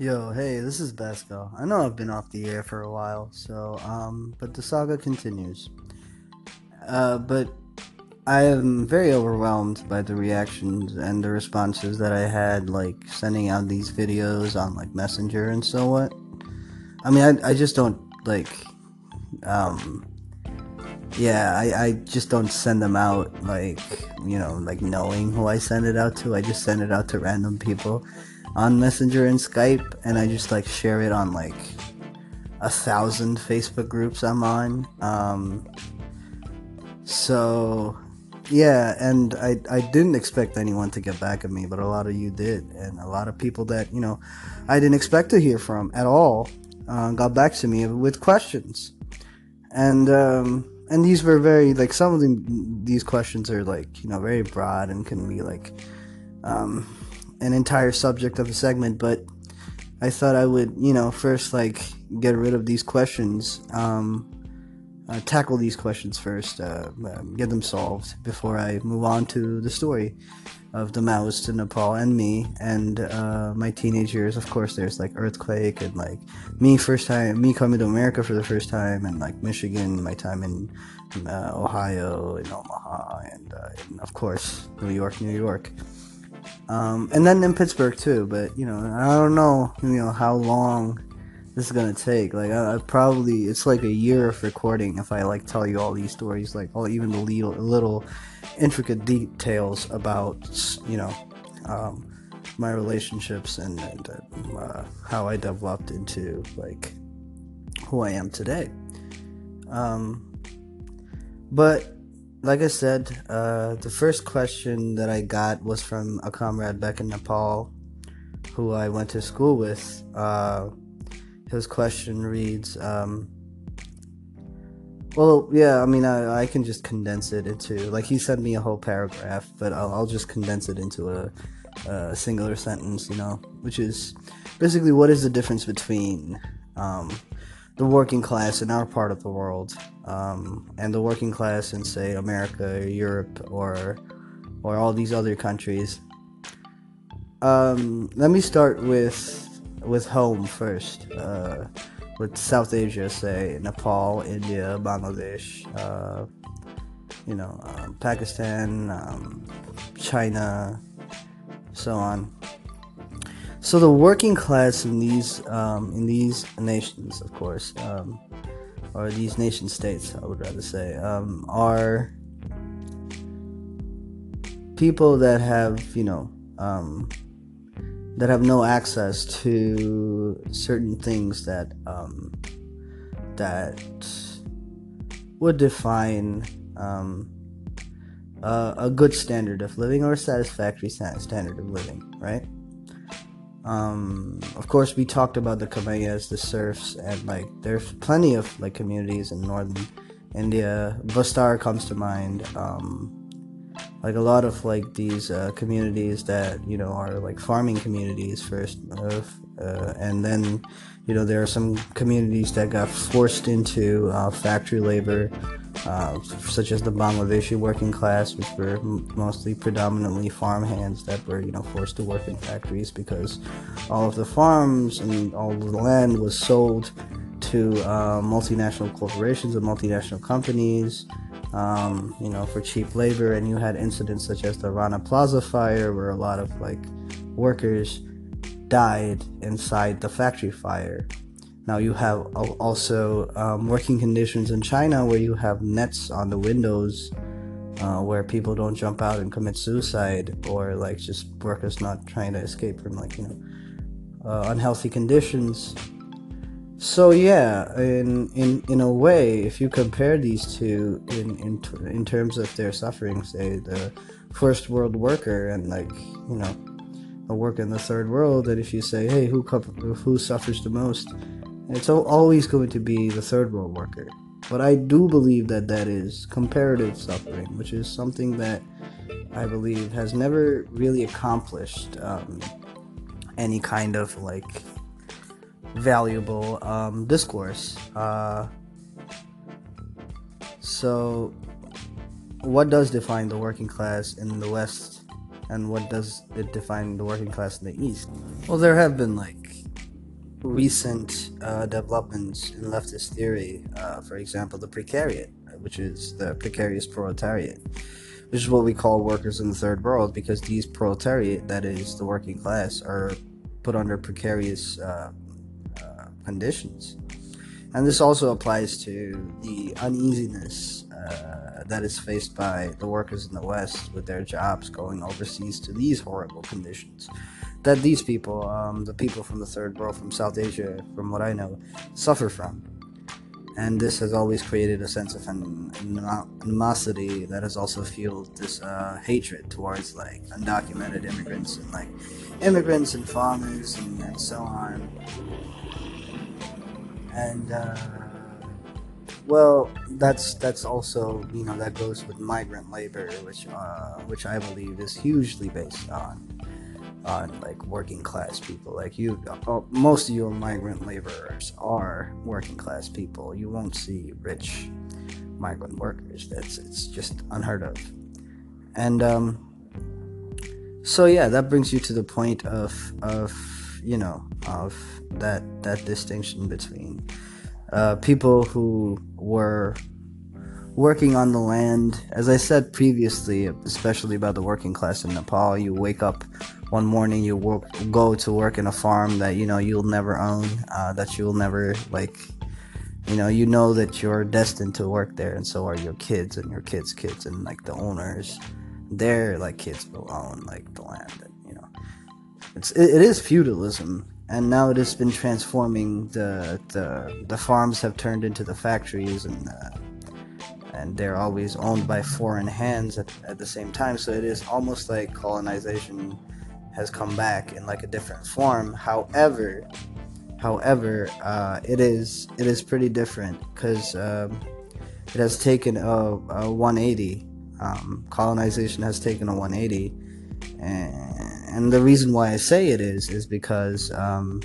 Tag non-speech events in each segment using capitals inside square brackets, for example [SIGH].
Yo, hey, this is Basco. I know I've been off the air for a while, so, um, but the saga continues. Uh, but I am very overwhelmed by the reactions and the responses that I had, like, sending out these videos on, like, Messenger and so what. I mean, I, I just don't, like, um, yeah, I, I just don't send them out, like, you know, like, knowing who I send it out to. I just send it out to random people on Messenger and Skype, and I just like share it on like a thousand Facebook groups I'm on. Um, so yeah, and I I didn't expect anyone to get back at me, but a lot of you did, and a lot of people that you know I didn't expect to hear from at all uh, got back to me with questions, and. Um, and these were very like some of them these questions are like you know very broad and can be like um, an entire subject of a segment, but I thought I would, you know, first like get rid of these questions, um, uh, tackle these questions first, uh, um, get them solved before I move on to the story of the Maoist to Nepal and me and uh, my teenage years. Of course, there's like earthquake and like me first time, me coming to America for the first time, and like Michigan, my time in uh, Ohio, in Omaha, and, uh, and of course New York, New York. Um, and then in Pittsburgh too. But you know, I don't know, you know, how long this is gonna take. Like, I, I probably it's like a year of recording if I like tell you all these stories, like all even the little, little intricate details about you know um, my relationships and, and uh, how I developed into like who I am today. Um, but like I said, uh, the first question that I got was from a comrade back in Nepal who I went to school with. Uh, his question reads, um, well, yeah, I mean, I, I can just condense it into, like, he sent me a whole paragraph, but I'll, I'll just condense it into a, a singular sentence, you know, which is basically what is the difference between um, the working class in our part of the world um, and the working class in say America, or Europe, or or all these other countries. Um, let me start with with home first. Uh, with South Asia, say Nepal, India, Bangladesh, uh, you know, um, Pakistan, um, China, so on. So the working class in these um, in these nations, of course, um, or these nation states, I would rather say, um, are people that have you know um, that have no access to certain things that um, that would define um, a, a good standard of living or a satisfactory standard of living, right? Um, of course, we talked about the Kamaiyas, the serfs, and like there's plenty of like communities in northern India. Bastar comes to mind. Um, like a lot of like these uh, communities that you know are like farming communities first, uh, uh, and then you know there are some communities that got forced into uh, factory labor uh, such as the Bangladeshi working class, which were mostly predominantly farm hands that were, you know, forced to work in factories because all of the farms and all of the land was sold to uh, multinational corporations and multinational companies, um, you know, for cheap labor. And you had incidents such as the Rana Plaza fire, where a lot of like workers died inside the factory fire. Now you have also um, working conditions in China where you have nets on the windows uh, where people don't jump out and commit suicide or like just workers not trying to escape from like you know uh, unhealthy conditions. So yeah, in in in a way, if you compare these two in in in terms of their suffering, say the first world worker and like you know a worker in the third world, that if you say, hey, who who suffers the most? It's always going to be the third world worker. But I do believe that that is comparative suffering, which is something that I believe has never really accomplished um, any kind of like valuable um, discourse. Uh, so, what does define the working class in the West, and what does it define the working class in the East? Well, there have been like recent uh, developments in leftist theory. Uh, for example, the precariat, which is the precarious proletariat, which is what we call workers in the third world, because these proletariat, that is the working class, are put under precarious uh, uh conditions. And this also applies to the uneasiness uh, that is faced by the workers in the West with their jobs going overseas to these horrible conditions that these people, um, the people from the third world, from South Asia, from what I know, suffer from. And this has always created a sense of animosity that has also fueled this uh, hatred towards like undocumented immigrants and like immigrants and farmers and, and so on. And uh, well, that's that's also you know that goes with migrant labor, which uh, which I believe is hugely based on on like working class people. Like you, uh, most of your migrant laborers are working class people. You won't see rich migrant workers. That's it's just unheard of. And um, so yeah, that brings you to the point of of you know of that that distinction between uh, people who were working on the land. As I said previously, especially about the working class in Nepal, you wake up one morning you work, go to work in a farm that you know you'll never own, uh, that you'll never like, you know, you know that you're destined to work there, and so are your kids and your kids' kids and like the owners, their like kids will own like the land, and you know, it's it, it is feudalism, and now it has been transforming the the the farms have turned into the factories and. Uh, and they're always owned by foreign hands at, at the same time. So it is almost like colonization has come back in like a different form. However, however, uh, it is it is pretty different because um, it has taken a, a 180. Um, colonization has taken a 180, and, and, the reason why I say it is is because um,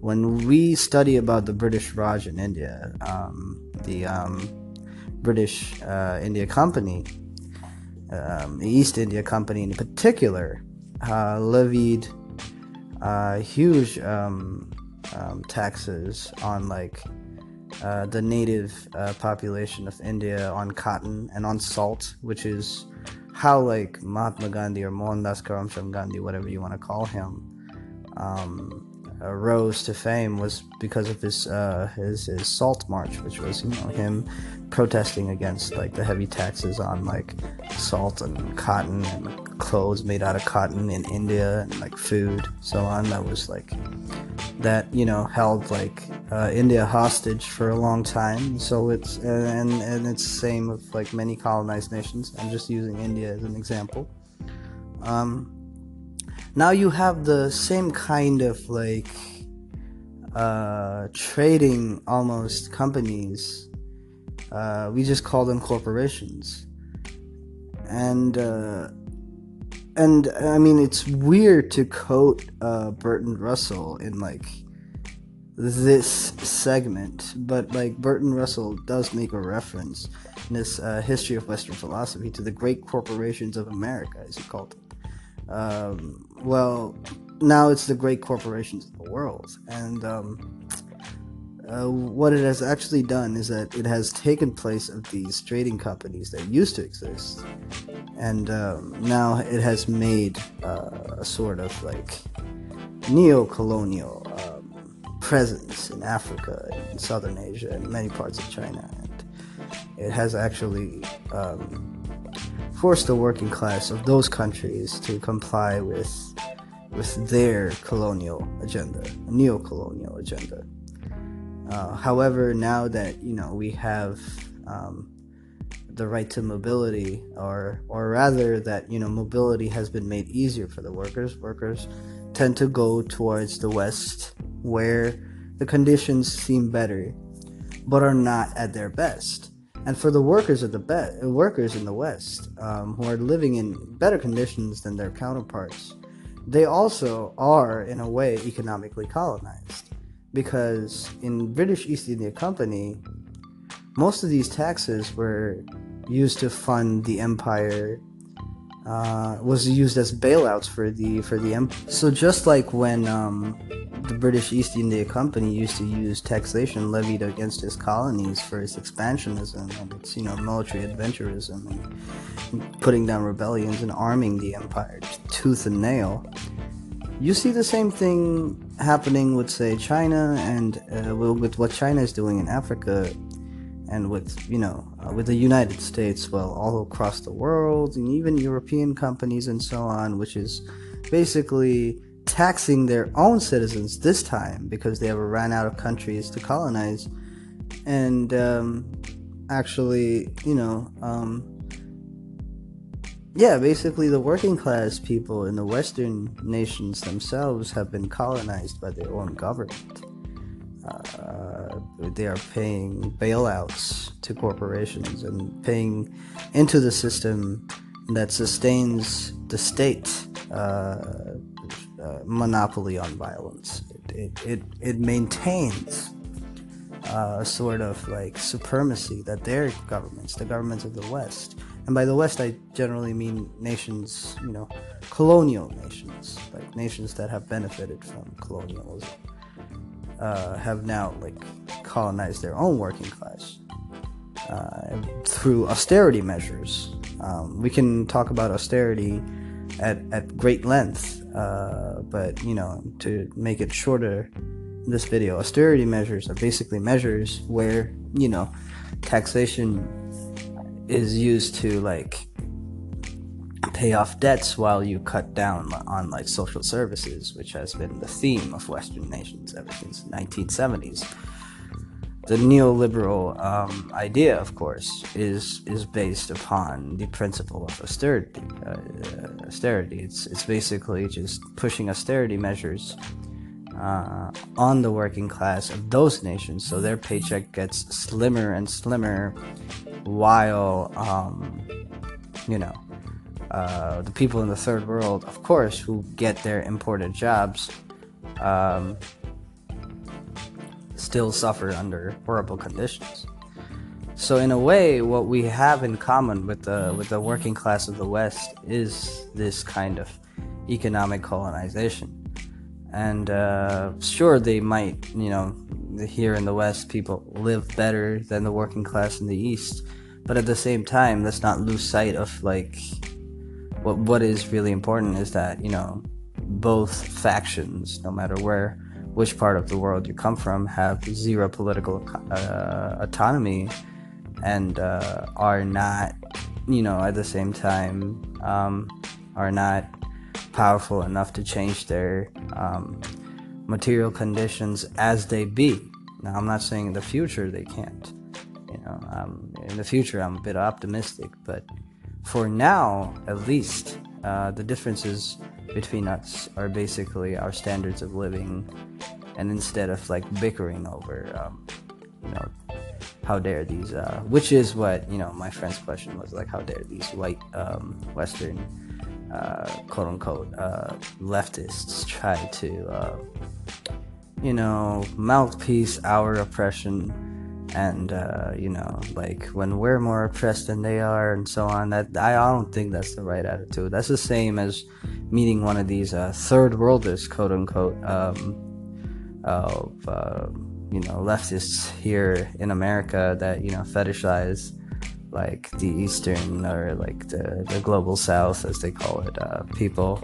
when we study about the British Raj in India, um, the um, British uh, India Company, um, East India Company in particular, uh, levied uh, huge um, taxes on like uh, the native uh, population of India on cotton and on salt, which is how like Mahatma Gandhi or Mohandas Karamchand Gandhi, whatever you want to call him, um, rose to fame was because of his, uh, his his salt march, which was you know him protesting against like the heavy taxes on like salt and cotton and clothes made out of cotton in India and like food so on. That was like that you know held like uh, India hostage for a long time. So it's and and it's same with like many colonized nations. I'm just using India as an example. Um, now you have the same kind of like uh, trading almost companies. Uh, we just call them corporations, and uh, and I mean it's weird to quote uh, Bertrand Russell in like this segment, but like Bertrand Russell does make a reference in this uh, history of Western philosophy to the great corporations of America, as he called them. Um, well, now it's the great corporations of the world. And um, uh, what it has actually done is that it has taken place of these trading companies that used to exist. And um, now it has made uh, a sort of like neo colonial um, presence in Africa, in Southern Asia, and many parts of China. And it has actually um, forced the working class of those countries to comply with with their colonial agenda, neo-colonial agenda. Uh, however, now that you know we have um, the right to mobility, or or rather that you know mobility has been made easier for the workers, workers tend to go towards the West, where the conditions seem better, but are not at their best. And for the workers of the be- workers in the West um, who are living in better conditions than their counterparts, they also are in a way economically colonized because in British East India Company, most of these taxes were used to fund the empire uh, was used as bailouts for the for the empire. So just like when um, the British East India Company used to use taxation levied against its colonies for its expansionism and its you know military adventurism and putting down rebellions and arming the empire tooth and nail. You see the same thing happening with say China and uh, with what China is doing in Africa and with you know uh, with the United States, well, all across the world, and even European companies and so on, which is basically taxing their own citizens this time because they have ran out of countries to colonize, and um, actually, you know, um, yeah, basically, the working class people in the Western nations themselves have been colonized by their own government uh, they are paying bailouts to corporations and paying into the system that sustains the state uh, uh, monopoly on violence. It, it, it, it maintains uh, a sort of like supremacy that their governments, the governments of the West, and by the West I generally mean nations, you know, colonial nations, like nations that have benefited from colonialism uh, have now like colonized their own working class uh, through austerity measures. Um, we can talk about austerity at, at great length, uh, but you know, to make it shorter, this video, austerity measures are basically measures where you know taxation is used to like pay off debts while you cut down on like social services, which has been the theme of Western nations ever since the 1970s. The neoliberal um, idea, of course, is is based upon the principle of austerity. Uh, austerity. It's it's basically just pushing austerity measures uh, on the working class of those nations, so their paycheck gets slimmer and slimmer, while um, you know uh, the people in the third world, of course, who get their imported jobs, um, still suffer under horrible conditions. So in a way, what we have in common with the with the working class of the West is this kind of economic colonization. And uh, sure, they might, you know, here in the West, people live better than the working class in the East. But at the same time, let's not lose sight of like what what is really important is that you know both factions, no matter where which part of the world you come from, have zero political uh, autonomy and uh, are not, you know, at the same time, um, are not powerful enough to change their um, material conditions as they be. Now, I'm not saying in the future they can't. You know, um, in the future I'm a bit optimistic, but for now, at least, uh, the differences between us are basically our standards of living, and instead of like bickering over, um, you know, how dare these, uh, which is what you know, my friend's question was like, how dare these white um, Western, quote unquote, uh, leftists try to, uh, you know, mouthpiece our oppression and uh, you know like when we're more oppressed than they are and so on that i don't think that's the right attitude. That's the same as meeting one of these uh, third worlders quote unquote um, of uh, you know leftists here in america that you know fetishize like the eastern or like the, the global south as they call it uh, people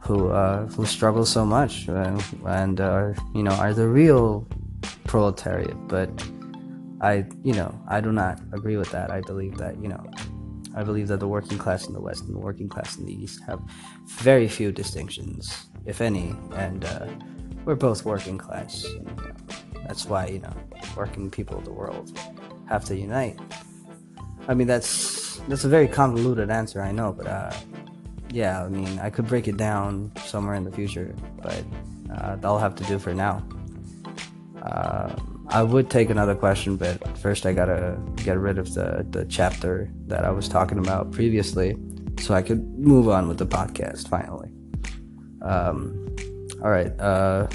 who uh, who struggle so much and, and are you know are the real proletariat but I, you know, I do not agree with that. I believe that, you know, I believe that the working class in the West and the working class in the East have very few distinctions, if any, and uh, we're both working class. And, you know, that's why, you know, working people of the world have to unite. I mean, that's that's a very convoluted answer, I know, but uh, yeah, I mean, I could break it down somewhere in the future, but uh, that'll have to do for now. Uh, I would take another question, but first I gotta get rid of the, the chapter that I was talking about previously so I could move on with the podcast finally. Um, all right. Uh,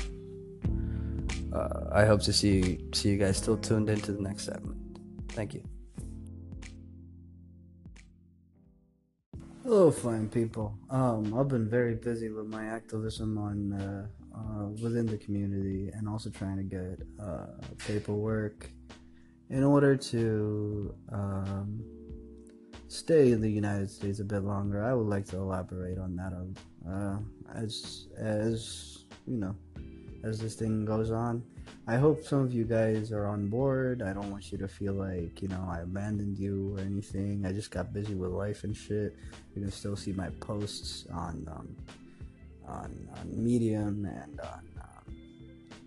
uh, I hope to see see you guys still tuned into the next segment. Thank you. Hello, fine people. Um, I've been very busy with my activism on uh, uh, within the community, and also trying to get uh, paperwork in order to um, stay in the United States a bit longer. I would like to elaborate on that uh, as as you know as this thing goes on. I hope some of you guys are on board. I don't want you to feel like, you know, I abandoned you or anything. I just got busy with life and shit. You can still see my posts on um, on, on Medium and on um,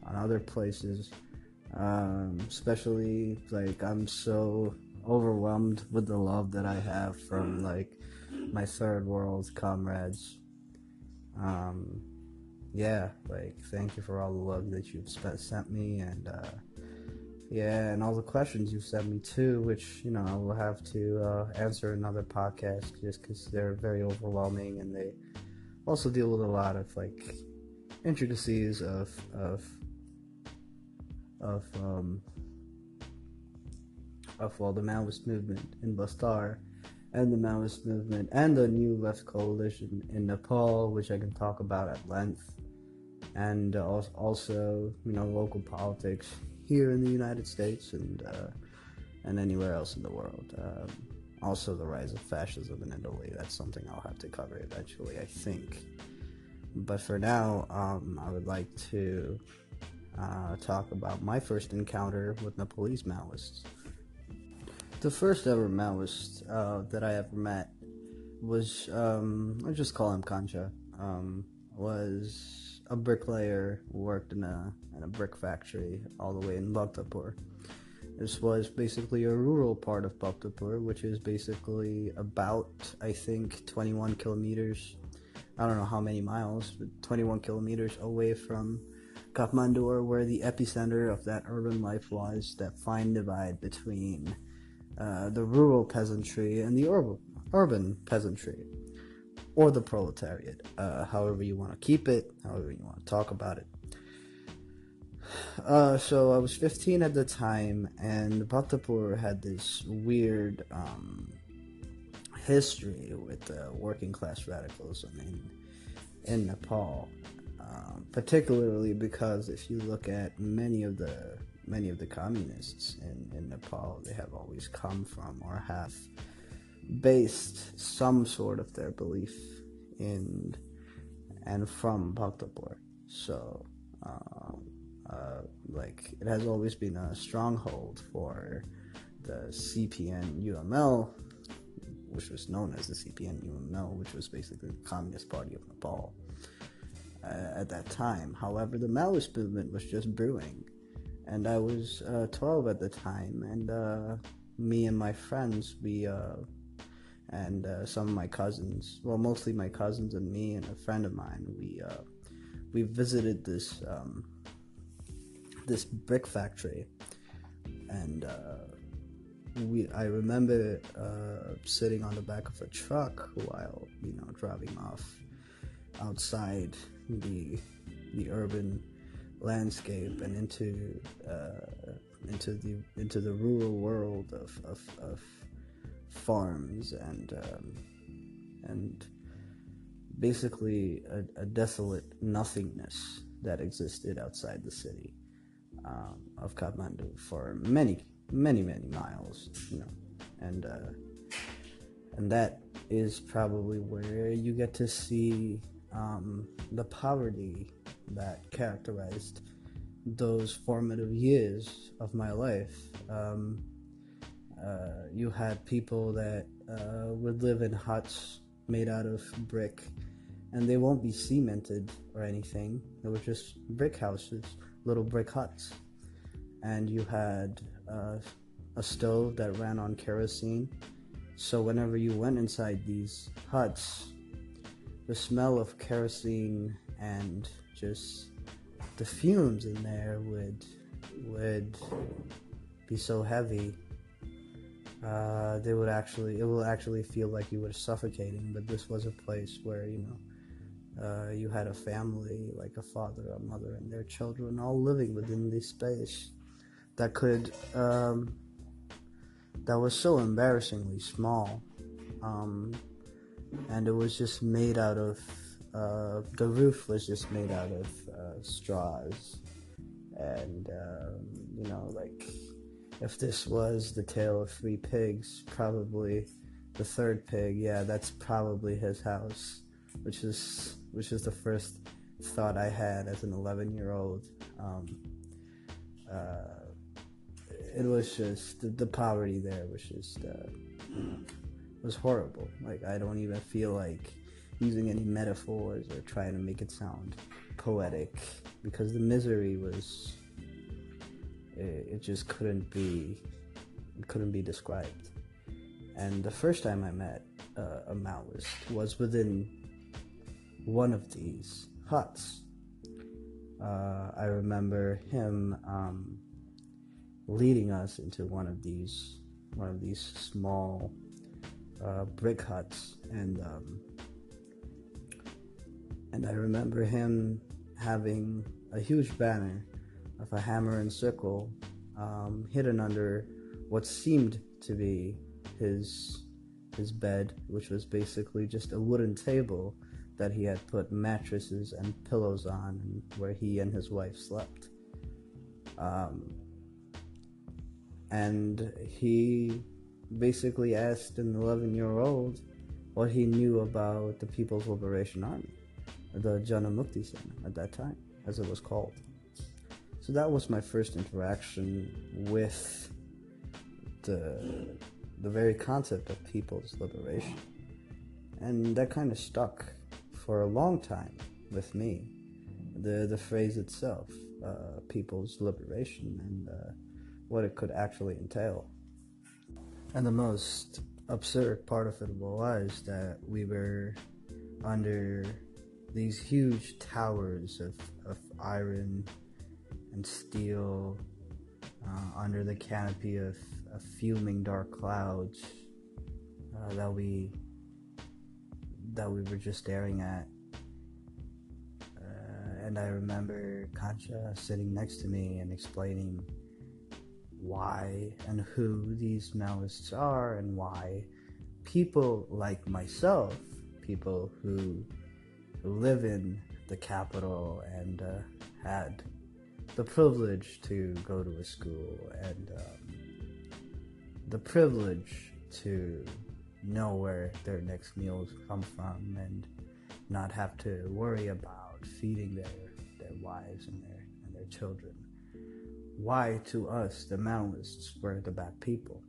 on other places. Um, especially like I'm so overwhelmed with the love that I have from like my third world comrades. Um, yeah, like thank you for all the love that you've spent, sent me, and uh, yeah, and all the questions you've sent me too, which you know I will have to uh, answer another podcast just because they're very overwhelming and they also deal with a lot of like intricacies of of of um of well the Maoist movement in Bastar and the Maoist movement and the New Left Coalition in Nepal, which I can talk about at length and uh, also you know local politics here in the United States and uh, and anywhere else in the world. Um, also, the rise of fascism in Italy. That's something I'll have to cover eventually, I think. But for now, um, I would like to uh, talk about my first encounter with Nepalese Maoists. The first ever Maoist uh, that I ever met was, um, I just call him Kancha, um, was a bricklayer worked in a in a brick factory all the way in Bhaktapur. This was basically a rural part of Bhaktapur, which is basically about I think 21 kilometers. I don't know how many miles, but 21 kilometers away from Kathmandu, where the epicenter of that urban life was. That fine divide between uh, the rural peasantry and the urban urban peasantry or the proletariat, uh, however you want to keep it, however you want to talk about it. [SIGHS] Uh, so I was 15 at the time, and Bhaktapur had this weird um, history with uh, working class radicalism in in Nepal, um, particularly because if you look at many of the many of the communists in, in Nepal, they have always come from or have based some sort of their belief in and from Bhaktapur. So, uh, uh, like, it has always been a stronghold for the CPN UML, which was known as the CPN UML, which was basically the Communist Party of Nepal uh, at that time. However, the Maoist movement was just brewing, and I was uh, 12 at the time, and uh, me and my friends, we uh, and uh, some of my cousins, well, mostly my cousins and me and a friend of mine, we uh, we visited this um, this brick factory, and uh, we I remember uh, sitting on the back of a truck while you know driving off outside the the urban landscape and into uh, into the into the rural world of, of, of farms and um, and basically a, a, desolate nothingness that existed outside the city um, of Kathmandu for many, many, many miles, you know, and uh, and that is probably where you get to see um, the poverty that characterized those formative years of my life. Um, uh, you had people that uh, would live in huts made out of brick, and they won't be cemented or anything. They were just brick houses, little brick huts. And you had uh, a stove that ran on kerosene. So whenever you went inside these huts, the smell of kerosene and just the fumes in there would would be so heavy uh, they would actually it will actually feel like you were suffocating but this was a place where you know uh, you had a family like a father a mother and their children all living within this space that could um, that was so embarrassingly small um, and it was just made out of uh, the roof was just made out of uh, straws, and um, you know, like if this was the tale of three pigs, probably the third pig, yeah, that's probably his house, which is which is the first thought I had as an 11 year old. Um, uh, it was just the, the, poverty there was just uh, was horrible. Like I don't even feel like using any metaphors or trying to make it sound poetic because the misery was it, it just couldn't be couldn't be described. And the first time I met uh, a Maoist was within one of these huts. Uh, I remember him um, leading us into one of these one of these small uh, brick huts, and um, and I remember him having a huge banner of a hammer and sickle um, hidden under what seemed to be his his bed, which was basically just a wooden table that he had put mattresses and pillows on, where he and his wife slept. Um, and he basically asked an 11 year old what he knew about the People's Liberation Army, the Janamukti Sena at that time, as it was called. So that was my first interaction with the the very concept of people's liberation. And that kind of stuck for a long time with me. The the phrase itself, uh, people's liberation, and uh, what it could actually entail. And the most absurd part of it was that we were under these huge towers of, of iron and steel uh, under the canopy of, of, fuming dark clouds uh, that we that we were just staring at. Uh, and I remember Kancha sitting next to me and explaining why and who these Maoists are and why people like myself, people who live in the capital and uh, had the privilege to go to a school and um, the privilege to know where their next meals come from and not have to worry about feeding their, their wives and their, and their children. Why to us, the Maoists, were the bad people?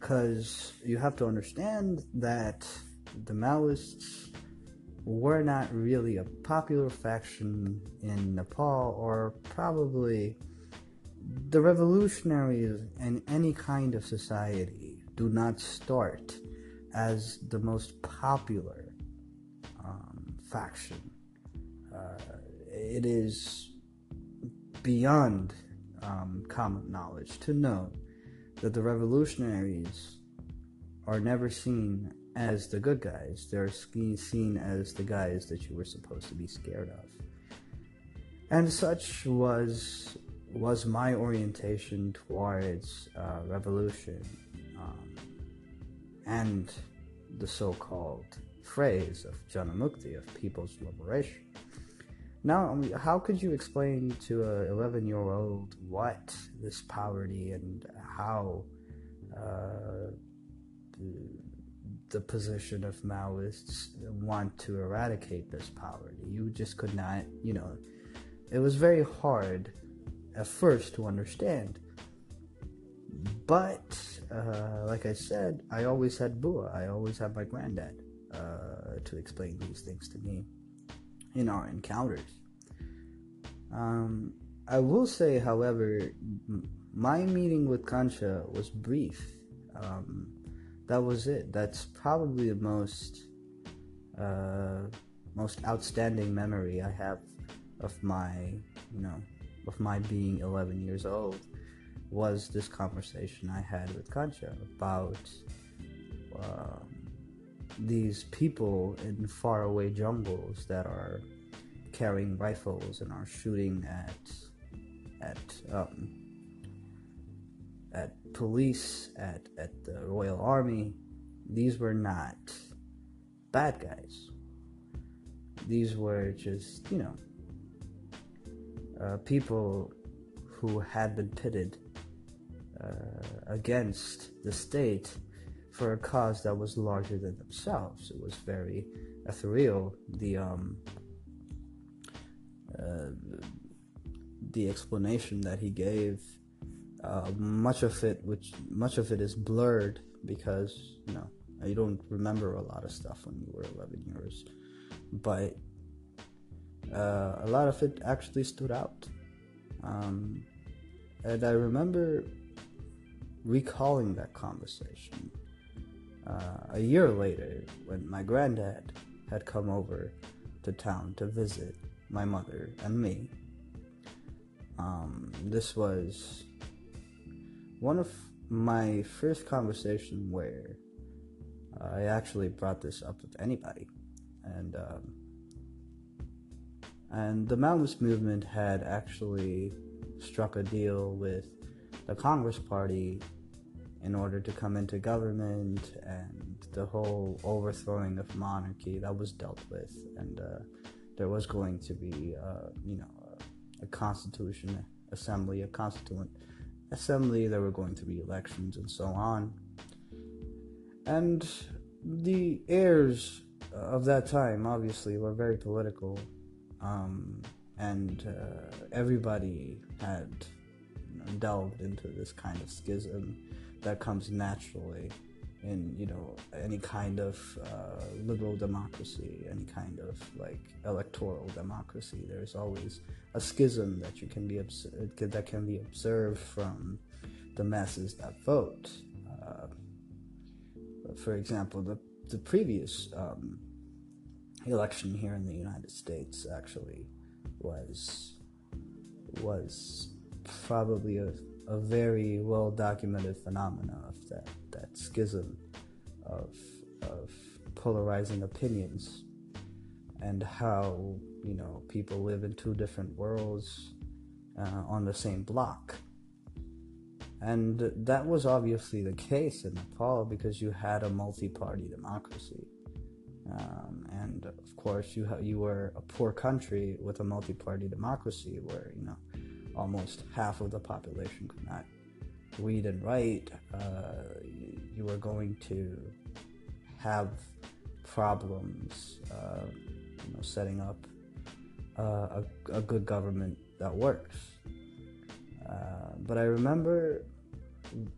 Because you have to understand that the Maoists were not really a popular faction in Nepal or probably the revolutionaries in any kind of society do not start as the most popular um, faction. Uh, it is beyond um, common knowledge to know that the revolutionaries are never seen as the good guys. They're seen as the guys that you were supposed to be scared of. And such was was my orientation towards uh, revolution. Um, and the so-called phrase of Janamukti, of people's liberation. Now, how could you explain to a 11-year-old what this poverty and how uh, the position of Maoists want to eradicate this poverty? You just could not, you know, it was very hard at first to understand. But uh, like I said, I always had Bua. I always had my granddad uh, to explain these things to me in our encounters. Um, I will say, however, my meeting with Kancha was brief. Um, that was it. That's probably the most uh, most outstanding memory I have of my, you know, of my being 11 years old was this conversation I had with Kancha about um, these people in faraway jungles that are carrying rifles and are shooting at at um, at police at at the Royal Army. These were not bad guys. These were just, you know, uh, people who had been pitted uh, against the state for a cause that was larger than themselves. It was very ethereal. The um, uh, the explanation that he gave, uh, much of it, which much of it is blurred because you know you don't remember a lot of stuff when you were 11 years, but uh, a lot of it actually stood out. Um, and I remember recalling that conversation uh, a year later when my granddad had come over to town to visit my mother and me. Um, this was one of my first conversation where I actually brought this up with anybody, and um, and the Maoist movement had actually struck a deal with the Congress Party in order to come into government, and the whole overthrowing of monarchy that was dealt with, and uh, there was going to be, uh, you know, a constitution assembly, a constituent assembly. There were going to be elections and so on, and the heirs of that time obviously were very political, um, and uh, everybody had you know, delved into this kind of schism that comes naturally in you know any kind of uh, liberal democracy, any kind of like electoral democracy. There's always a schism that you can be obs- that can be observed from the masses that vote. Uh, for example, the the previous um, election here in the United States actually was was probably a, a very well documented phenomena of that that schism of of polarizing opinions and how you know people live in two different worlds uh, on the same block. And that was obviously the case in Nepal because you had a multi-party democracy. Um, and of course you ha- you were a poor country with a multi-party democracy where you know almost half of the population could not read and write, uh, you are going to have problems, uh, you know, setting up uh, a, a, good government that works. Uh, but I remember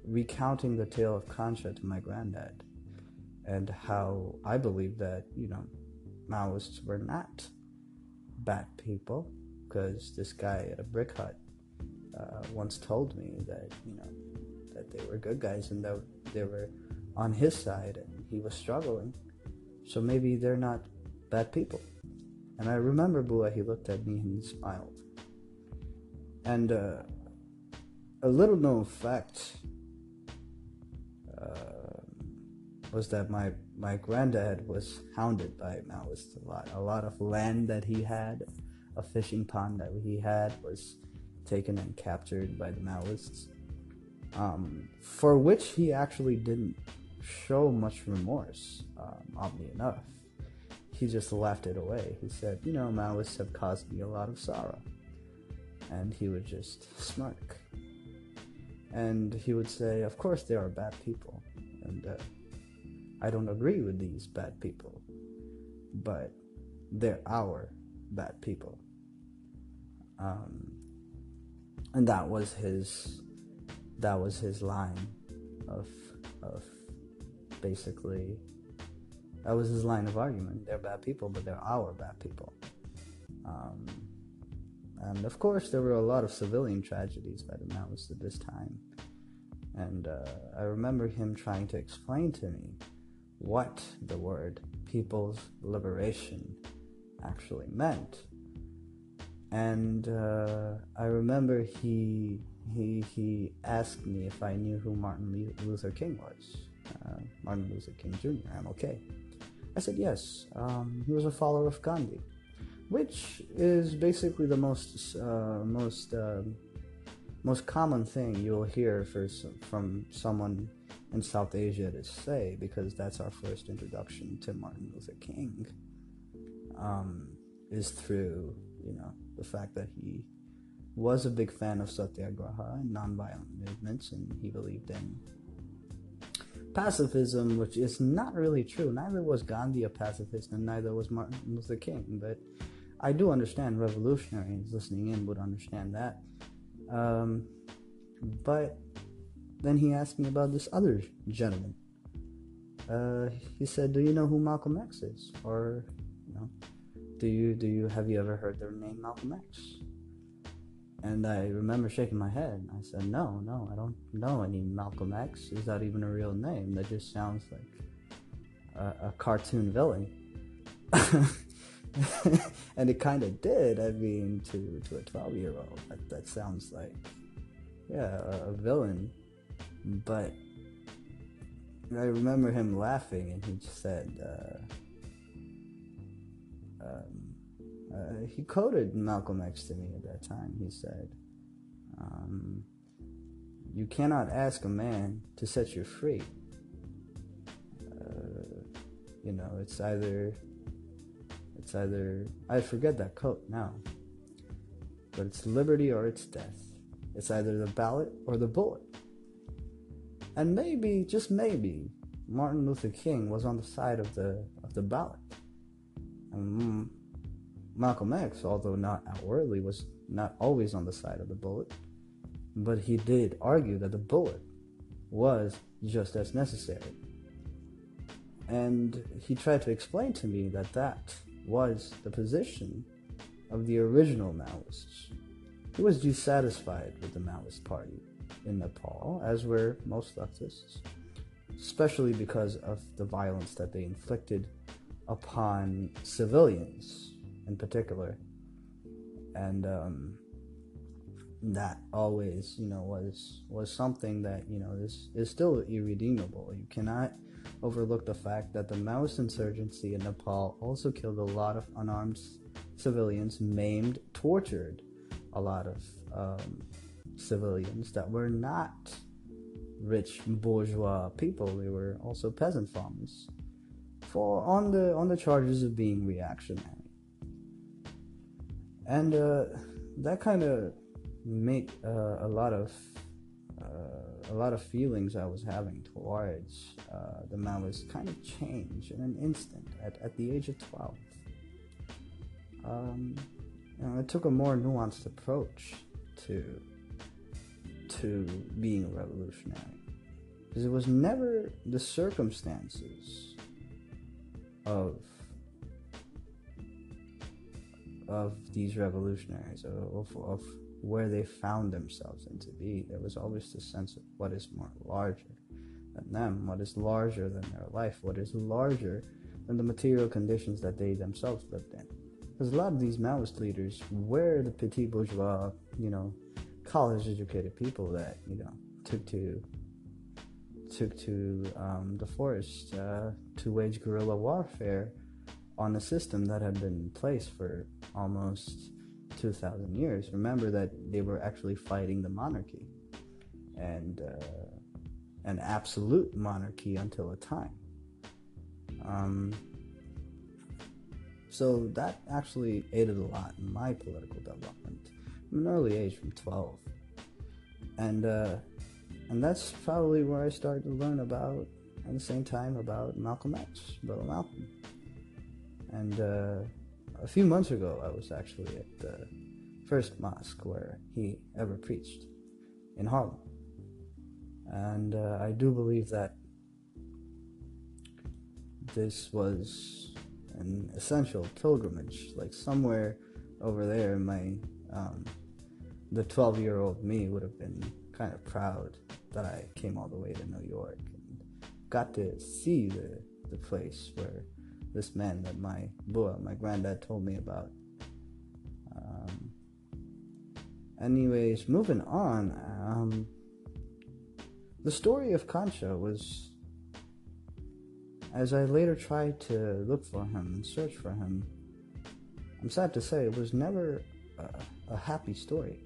recounting the tale of Kancha to my granddad and how I believe that, you know, Maoists were not bad people because this guy at a brick hut uh, once told me that, you know, that they were good guys and that they were on his side and he was struggling. So maybe they're not bad people. And I remember Bua, he looked at me and smiled. And uh, a little known fact uh, was that my, my granddad was hounded by Maoists a lot. A lot of land that he had, a fishing pond that he had, was taken and captured by the Maoists um, for which he actually didn't show much remorse, um, oddly enough. He just laughed it away. He said, You know, Maoists have caused me a lot of sorrow. And he would just smirk. And he would say, Of course, they are bad people. And uh, I don't agree with these bad people. But they're our bad people. Um, and that was his that was his line of of basically that was his line of argument. They're bad people, but they're our bad people. Um, and of course, there were a lot of civilian tragedies by the Maoists at this time. And uh, I remember him trying to explain to me what the word people's liberation actually meant. And uh, I remember he he he asked me if I knew who Martin Luther King was. Uh, Martin Luther King Jr. MLK. I said yes. Um, he was a follower of Gandhi, which is basically the most uh, most uh, most common thing you'll hear for, from someone in South Asia to say because that's our first introduction to Martin Luther King. Um, is through you know the fact that he was a big fan of satyagraha and nonviolent movements, and he believed in pacifism, which is not really true. Neither was Gandhi a pacifist, and neither was Martin Luther King. But I do understand revolutionaries listening in would understand that. Um, but then he asked me about this other gentleman. Uh, he said, "Do you know who Malcolm X is?" Or, you know, do you do you have you ever heard the name Malcolm X? And I remember shaking my head. I said, No, no, I don't know any Malcolm X. Is that even a real name? That just sounds like a, a cartoon villain. [LAUGHS] and it kind of did. I mean, to, to a 12 year old, that, that sounds like, yeah, a, a villain. But I remember him laughing and he just said, uh, uh, he quoted Malcolm X to me at that time. He said, um, "You cannot ask a man to set you free. Uh, you know, it's either, it's either. I forget that quote now, but it's liberty or it's death. It's either the ballot or the bullet. And maybe, just maybe, Martin Luther King was on the side of the of the ballot." And Malcolm X, although not outwardly, was not always on the side of the bullet, but he did argue that the bullet was just as necessary. And he tried to explain to me that that was the position of the original Maoists. He was dissatisfied with the Maoist party in Nepal, as were most leftists, especially because of the violence that they inflicted upon civilians in particular, and um, that always, you know, was was something that you know is is still irredeemable. You cannot overlook the fact that the Maoist insurgency in Nepal also killed a lot of unarmed civilians, maimed, tortured a lot of um, civilians that were not rich bourgeois people. They were also peasant farmers for on the on the charges of being reactionary and uh, that kind of made uh, a lot of uh, a lot of feelings I was having towards uh, the Maoists kind of change in an instant at, at the age of 12. Um, you know, took a more nuanced approach to to being a revolutionary because it was never the circumstances of of these revolutionaries, of, of where they found themselves and to be. There was always this sense of what is more larger than them, what is larger than their life, what is larger than the material conditions that they themselves lived in. Because a lot of these Maoist leaders were the petit bourgeois, you know, college educated people that, you know, took to took to um, the forest uh, to wage guerrilla warfare on a system that had been in place for almost 2,000 years. Remember that they were actually fighting the monarchy and uh, an absolute monarchy until a time. Um, so that actually aided a lot in my political development from an early age, from 12. And, uh, and that's probably where I started to learn about, at the same time, about Malcolm X, Brother Malcolm. And uh, a few months ago, I was actually at the first mosque where he ever preached in Harlem. And uh, I do believe that this was an essential pilgrimage, like somewhere over there, my um, the 12 year old me would have been kind of proud that I came all the way to New York and got to see the, the place where this man that my boy, my granddad told me about. Um, anyways, moving on. Um, the story of Kancha was, as I later tried to look for him and search for him, I'm sad to say it was never a, a happy story.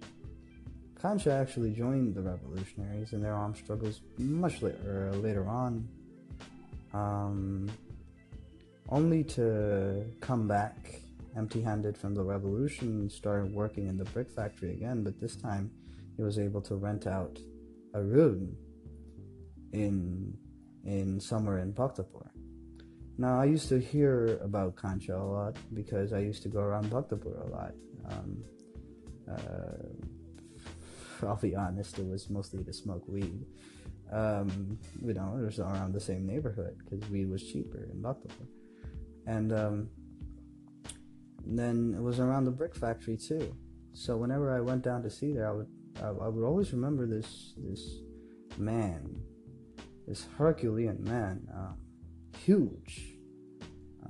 Kancha actually joined the revolutionaries in their armed struggles much later, later on, um, only to come back empty-handed from the revolution and started working in the brick factory again. But this time, he was able to rent out a room in in somewhere in Bhaktapur. Now, I used to hear about Kancha a lot because I used to go around Bhaktapur a lot. Um, uh, I'll be honest, it was mostly to smoke weed. Um, you know, it was around the same neighborhood because weed was cheaper in Bhaktapur. And um, then it was around the brick factory too. So whenever I went down to see there, I would I, I would always remember this this man, this Herculean man, um, huge,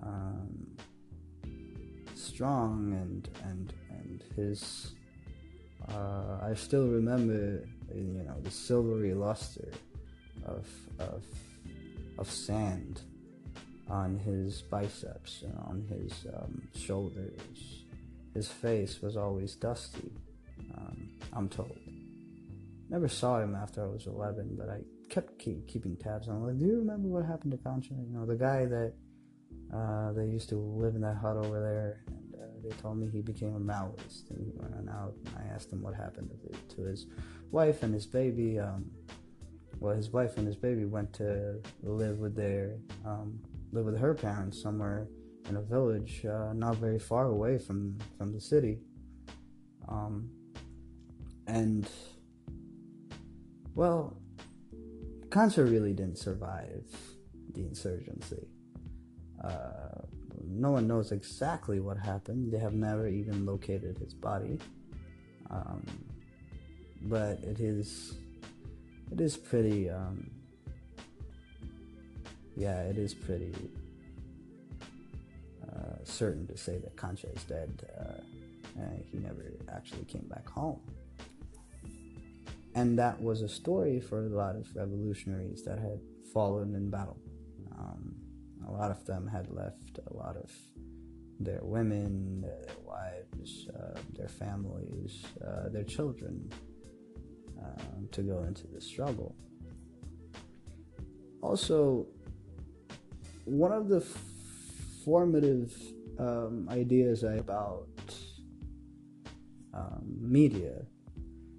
um, strong, and and and his. Uh, I still remember, you know, the silvery luster of of of sand on his biceps and on his um, shoulders. His face was always dusty, um, I'm told. Never saw him after I was 11, but I kept keep, keeping tabs on him. Like, do you remember what happened to Kancha? You know, the guy that uh, they used to live in that hut over there, uh, they told me he became a Maoist, and he went out. And I asked him what happened to, to his wife and his baby. Um, well, his wife and his baby went to live with their um, live with her parents somewhere in a village uh, not very far away from from the city. Um, and well, Kancha really didn't survive the insurgency. Uh, no one knows exactly what happened. They have never even located his body. Um, but it is it is pretty um, yeah, it is pretty uh, certain to say that Kancha is dead. Uh, he never actually came back home. And that was a story for a lot of revolutionaries that had fallen in battle. Um, a lot of them had left a lot of their women, their wives, uh, their families, uh, their children um, to go into the struggle. Also, one of the formative um, ideas about um, media,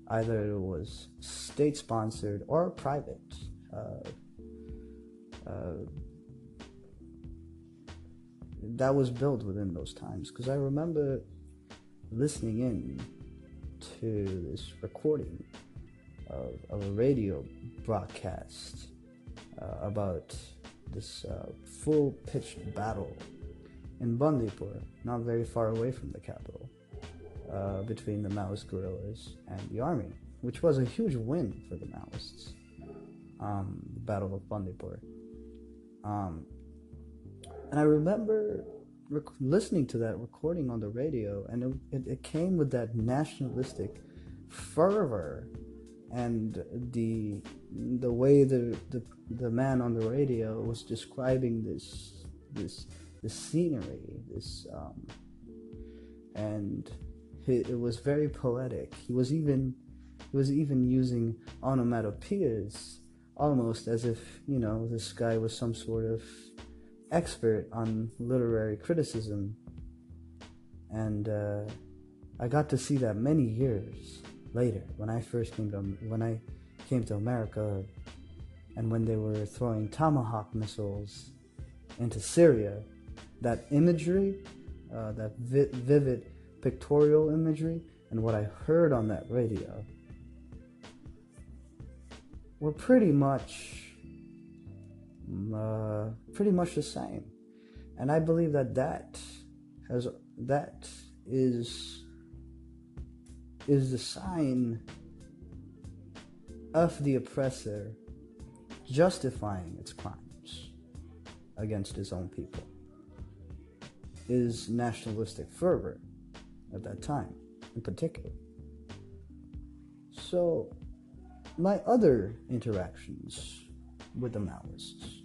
either it was state sponsored or private, uh, uh, that was built within those times. Because I remember listening in to this recording of, of a radio broadcast uh, about this uh, full pitched battle in Bandipur, not very far away from the capital, uh, between the Maoist guerrillas and the army, which was a huge win for the Maoists. Um, the Battle of Bandipur. Um, and I remember rec- listening to that recording on the radio, and it, it, it came with that nationalistic fervor and the the way the, the the man on the radio was describing this this the scenery this um, and he, it was very poetic. He was even he was even using onomatopoeias almost as if you know this guy was some sort of expert on literary criticism. And uh, I got to see that many years later when I first came to when I came to America and when they were throwing tomahawk missiles into Syria, that imagery, uh, that vi- vivid pictorial imagery, and what I heard on that radio were pretty much uh, pretty much the same, and I believe that that has that is is the sign of the oppressor justifying its crimes against his own people. Is nationalistic fervor at that time, in particular. So, my other interactions with the Maoists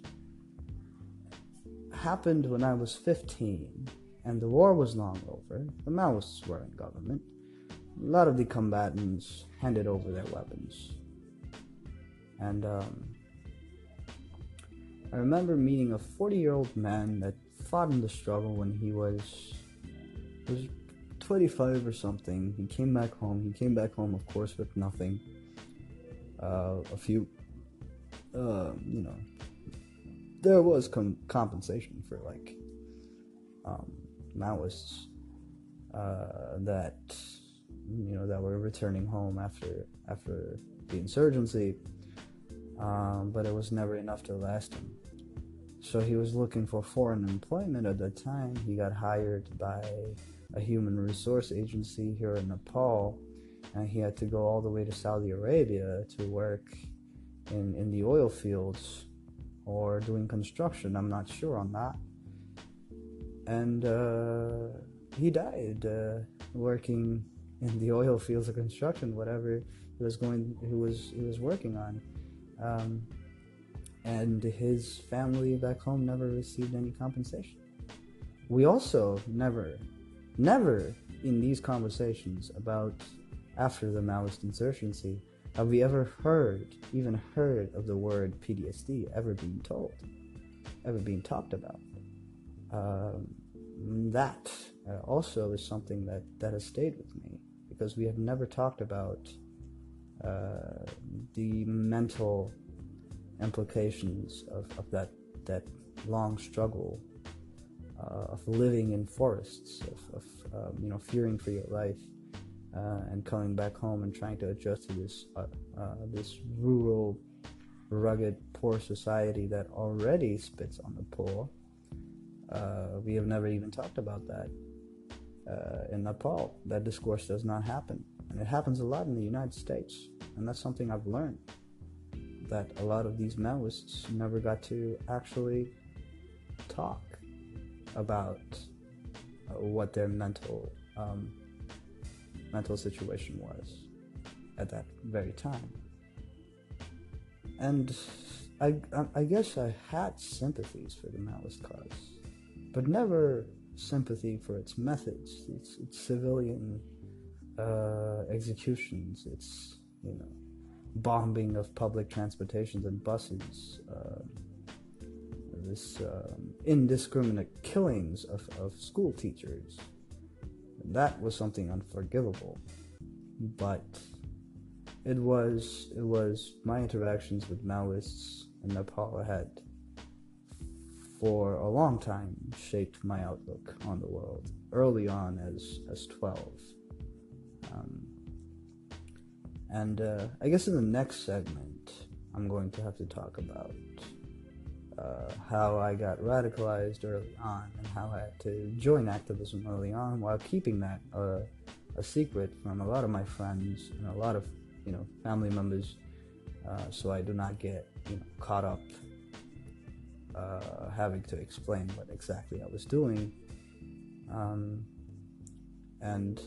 happened when I was 15 and the war was long over. The Maoists were in government a lot of the combatants handed over their weapons. And um, I remember meeting a 40 year old man that fought in the struggle when he was, was 25 or something. He came back home. He came back home, of course, with nothing. Uh, a few, uh, you know, there was com- compensation for like um, uh, that you know that were returning home after after the insurgency, um, but it was never enough to last him. So he was looking for foreign employment at the time. He got hired by a human resource agency here in Nepal, and he had to go all the way to Saudi Arabia to work in in the oil fields or doing construction. I'm not sure on that. And uh, he died uh, working in the oil fields of construction, whatever he was going, he was he was working on. Um, and his family back home never received any compensation. We also never, never in these conversations about after the Maoist insurgency have we ever heard, even heard of the word PTSD ever being told, ever being talked about? Um, that uh, also is something that, that has stayed with me because we have never talked about uh, the mental implications of, of that that long struggle uh, of living in forests, of, of um, you know fearing for your life, uh, and coming back home and trying to adjust to this uh, this rural, rugged, poor society that already spits on the poor. We have never even talked about that in Nepal. That discourse does not happen, and it happens a lot in the United States, and that's something I've learned that a lot of these Maoists never got to actually talk about uh, what their mental um, mental situation was at that very time. And I, I guess I had sympathies for the Maoist cause, but never sympathy for its methods, its, its civilian uh, executions, its you know bombing of public transportations and buses, uh, this um, indiscriminate killings of, of school teachers. That was something unforgivable. But it was it was my interactions with Maoists in Nepal had for a long time shaped my outlook on the world. Early on, as as twelve, um, and uh, I guess in the next segment, I'm going to have to talk about uh, how I got radicalized early on and how I had to join activism early on while keeping that uh, a secret from a lot of my friends and a lot of you know family members, uh, so I do not get you know caught up uh, having to explain what exactly I was doing, um, and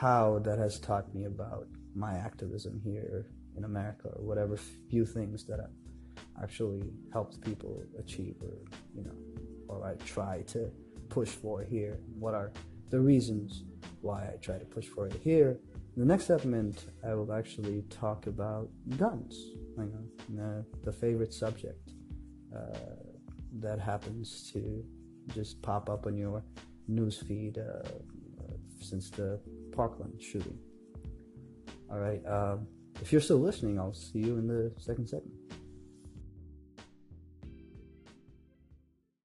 how that has taught me about my activism here in America or whatever few things that I've actually helped people achieve or you know or I try to push for here. What are the reasons why I try to push for it here? The next segment I will actually talk about guns you know the, the favorite subject uh, that happens to just pop up on your newsfeed uh, since the Parkland shooting all right. Um, if you're still listening, I'll see you in the second segment.